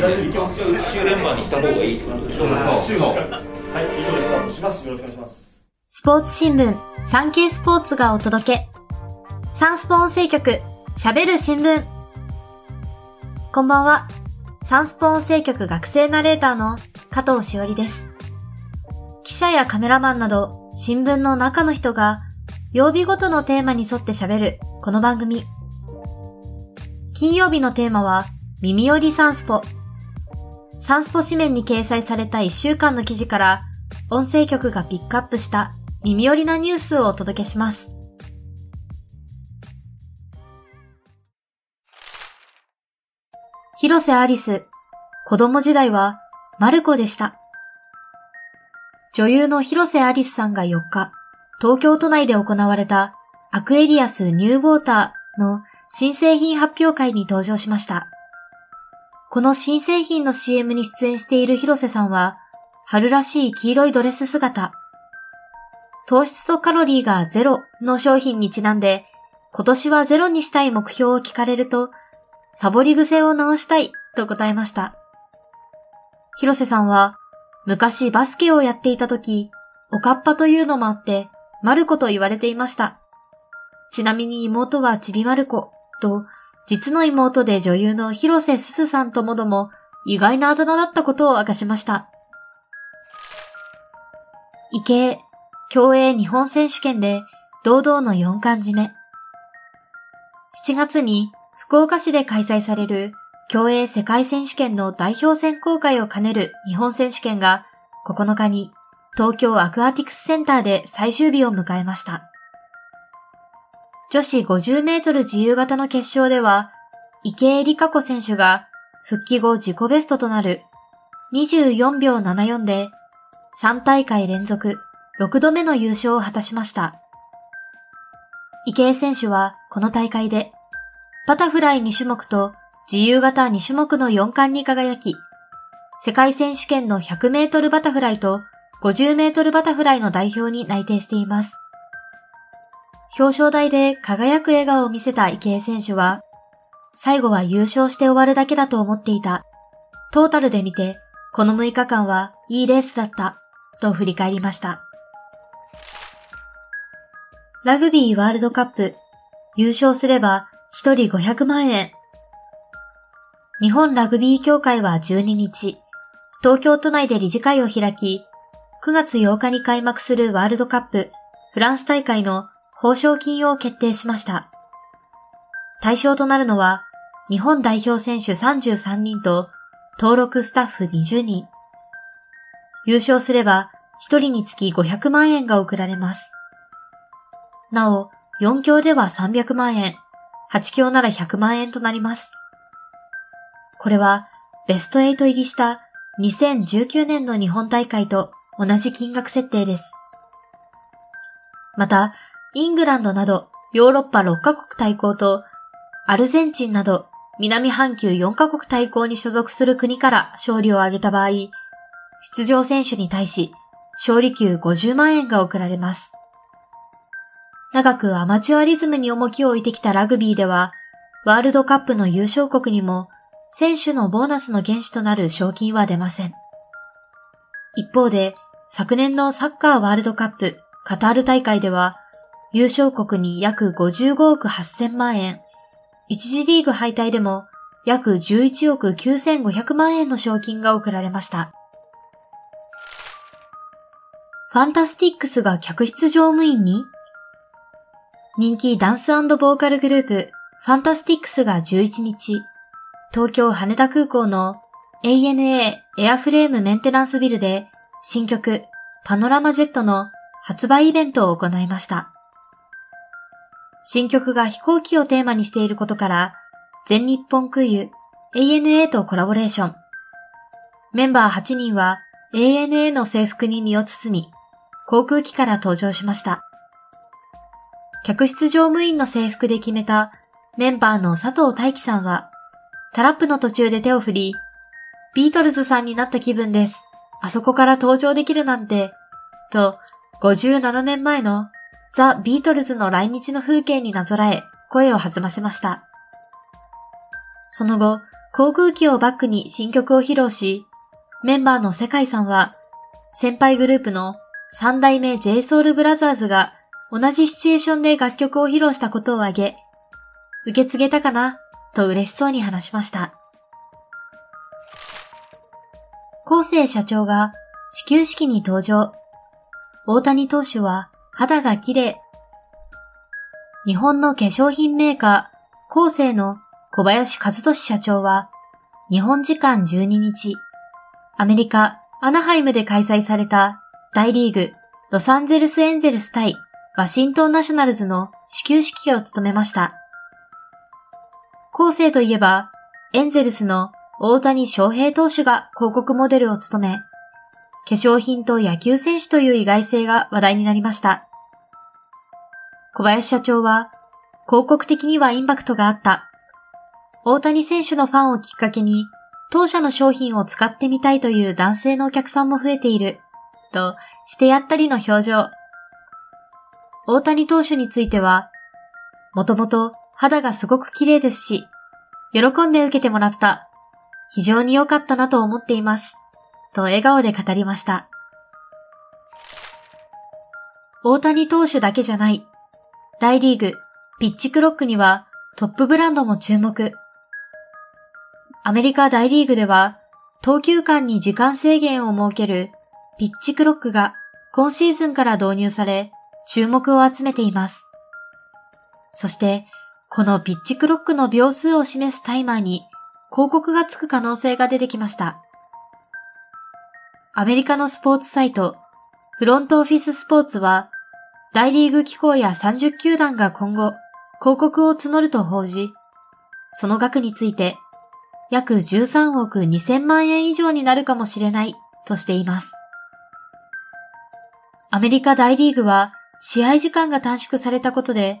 週連番にした方がいいってことでしょそうそうそうはい、以上でスタートします。よろしくお願いします。スポーツ新聞、サンケイスポーツがお届け。サンスポ音声局、喋る新聞。こんばんは。サンスポ音声局学生ナレーターの加藤しおりです。記者やカメラマンなど、新聞の中の人が、曜日ごとのテーマに沿って喋る、この番組。金曜日のテーマは、耳寄りサンスポ。サンスポ紙面に掲載された1週間の記事から、音声局がピックアップした耳寄りなニュースをお届けします。広瀬アリス、子供時代はマルコでした。女優の広瀬アリスさんが4日、東京都内で行われたアクエリアスニューウォーターの新製品発表会に登場しました。この新製品の CM に出演している広瀬さんは、春らしい黄色いドレス姿。糖質とカロリーがゼロの商品にちなんで、今年はゼロにしたい目標を聞かれると、サボり癖を直したいと答えました。広瀬さんは、昔バスケをやっていた時、おかっぱというのもあって、マルコと言われていました。ちなみに妹はちびまる子と、実の妹で女優の広瀬すずさんともども意外なあだ名だったことを明かしました。池江、競泳日本選手権で堂々の4冠締め。7月に福岡市で開催される競泳世界選手権の代表選考会を兼ねる日本選手権が9日に東京アクアティクスセンターで最終日を迎えました。女子50メートル自由形の決勝では池江璃花子選手が復帰後自己ベストとなる24秒74で3大会連続6度目の優勝を果たしました。池江選手はこの大会でバタフライ2種目と自由形2種目の4冠に輝き、世界選手権の100メートルバタフライと50メートルバタフライの代表に内定しています。表彰台で輝く笑顔を見せた池江選手は、最後は優勝して終わるだけだと思っていた。トータルで見て、この6日間はいいレースだった、と振り返りました。ラグビーワールドカップ、優勝すれば1人500万円。日本ラグビー協会は12日、東京都内で理事会を開き、9月8日に開幕するワールドカップフランス大会の報奨金を決定しました。対象となるのは、日本代表選手33人と登録スタッフ20人。優勝すれば1人につき500万円が贈られます。なお、4強では300万円、8強なら100万円となります。これは、ベスト8入りした2019年の日本大会と同じ金額設定です。また、イングランドなどヨーロッパ6カ国対抗と、アルゼンチンなど南半球4カ国対抗に所属する国から勝利を挙げた場合、出場選手に対し、勝利給50万円が贈られます。長くアマチュアリズムに重きを置いてきたラグビーでは、ワールドカップの優勝国にも、選手のボーナスの原資となる賞金は出ません。一方で、昨年のサッカーワールドカップカタール大会では、優勝国に約55億8000万円、一次リーグ敗退でも約11億9500万円の賞金が贈られました。FANTASTICSが客室乗務員に人気ダンスボーカルグループ FANTASTICSが11日、東京羽田空港の ANA エアフレームメンテナンスビルで新曲 PANORAMA JET の発売イベントを行いました。新曲が飛行機をテーマにしていることから、全日本空輸 ANA とコラボレーション。メンバー8人は ANA の制服に身を包み、航空機から登場しました。客室乗務員の制服で決めたメンバーの佐藤大樹さんは、タラップの途中で手を振り、ビートルズさんになった気分です。あそこから登場できるなんて、と、57年前のザ・ビートルズの来日の風景になぞらえ、声を弾ませました。その後、航空機をバックに新曲を披露し、メンバーの世界さんは、先輩グループの三代目 JSOULBROTHERS が同じシチュエーションで楽曲を披露したことを挙げ、受け継げたかなと嬉しそうに話しました。厚生社長が始球式に登場。大谷投手は肌が綺麗。日本の化粧品メーカー、厚生の小林和俊社長は、日本時間12日、アメリカ・アナハイムで開催された大リーグロサンゼルスエンゼルス対ワシントンナショナルズの始球式を務めました。後世といえば、エンゼルスの大谷翔平投手が広告モデルを務め、化粧品と野球選手という意外性が話題になりました。小林社長は、広告的にはインパクトがあった。大谷選手のファンをきっかけに、当社の商品を使ってみたいという男性のお客さんも増えている。と、してやったりの表情。大谷投手については、もともと肌がすごく綺麗ですし、喜んで受けてもらった。非常に良かったなと思っています。と笑顔で語りました。大谷投手だけじゃない。大リーグ、ピッチクロックにはトップブランドも注目。アメリカ大リーグでは、投球間に時間制限を設けるピッチクロックが今シーズンから導入され、注目を集めています。そして、このピッチクロックの秒数を示すタイマーに広告がつく可能性が出てきました。アメリカのスポーツサイト、フロントオフィススポーツは、大リーグ機構や30球団が今後、広告を募ると報じ、その額について、約13億2000万円以上になるかもしれないとしています。アメリカ大リーグは試合時間が短縮されたことで、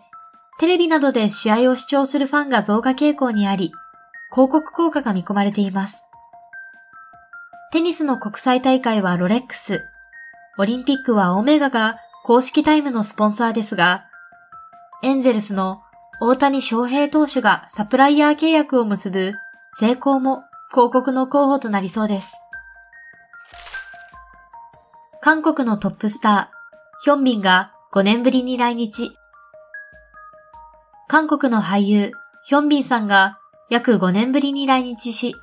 テレビなどで試合を視聴するファンが増加傾向にあり、広告効果が見込まれています。テニスの国際大会はロレックス、オリンピックはオメガが公式タイムのスポンサーですが、エンゼルスの大谷翔平投手がサプライヤー契約を結ぶ成功も広告の候補となりそうです。韓国のトップスター、ヒョンビンが5年ぶりに来日。韓国の俳優、ヒョンビンさんが約5年ぶりに来日し、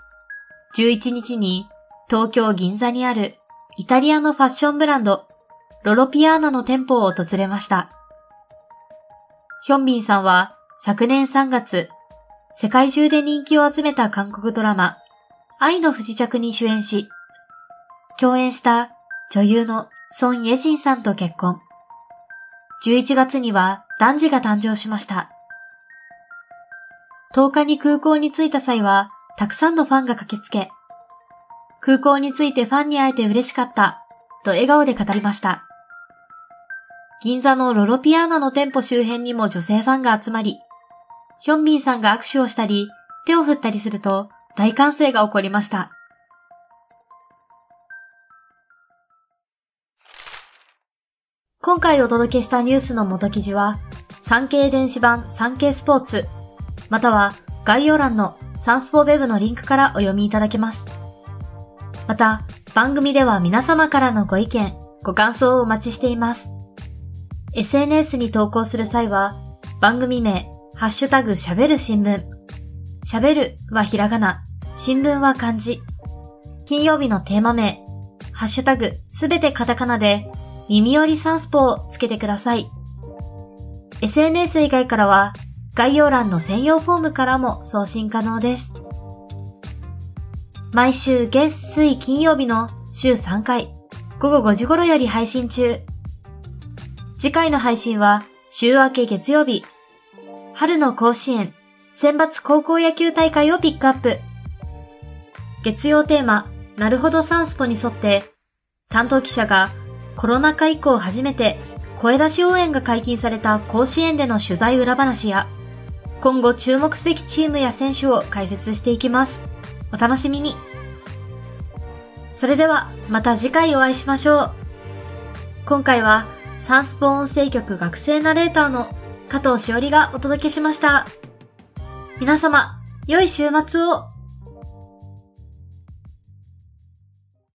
11日に東京銀座にあるイタリアのファッションブランド、ロロピアーナの店舗を訪れました。ヒョンビンさんは昨年3月、世界中で人気を集めた韓国ドラマ、愛の不時着に主演し、共演した女優のソン・イェジンさんと結婚。11月には男児が誕生しました。10日に空港に着いた際は、たくさんのファンが駆けつけ、空港に着いてファンに会えて嬉しかった、と笑顔で語りました。銀座のロロピアーナの店舗周辺にも女性ファンが集まり、ヒョンビンさんが握手をしたり、手を振ったりすると大歓声が起こりました。今回お届けしたニュースの元記事は、産経電子版産経スポーツ、または概要欄のサンスポーウェブのリンクからお読みいただけます。また、番組では皆様からのご意見、ご感想をお待ちしています。SNS に投稿する際は、番組名、ハッシュタグ喋る新聞。喋るはひらがな、新聞は漢字。金曜日のテーマ名、ハッシュタグすべてカタカナで耳寄りサンスポをつけてください。SNS 以外からは概要欄の専用フォームからも送信可能です。毎週月水金曜日の週3回午後5時頃より配信中。次回の配信は週明け月曜日、春の甲子園選抜高校野球大会をピックアップ。月曜テーマ、なるほどサンスポに沿って、担当記者がコロナ禍以降初めて声出し応援が解禁された甲子園での取材裏話や、今後注目すべきチームや選手を解説していきます。お楽しみに。それではまた次回お会いしましょう。今回はサンスポ音声局学生ナレーターの加藤しおりがお届けしました。皆様、良い週末を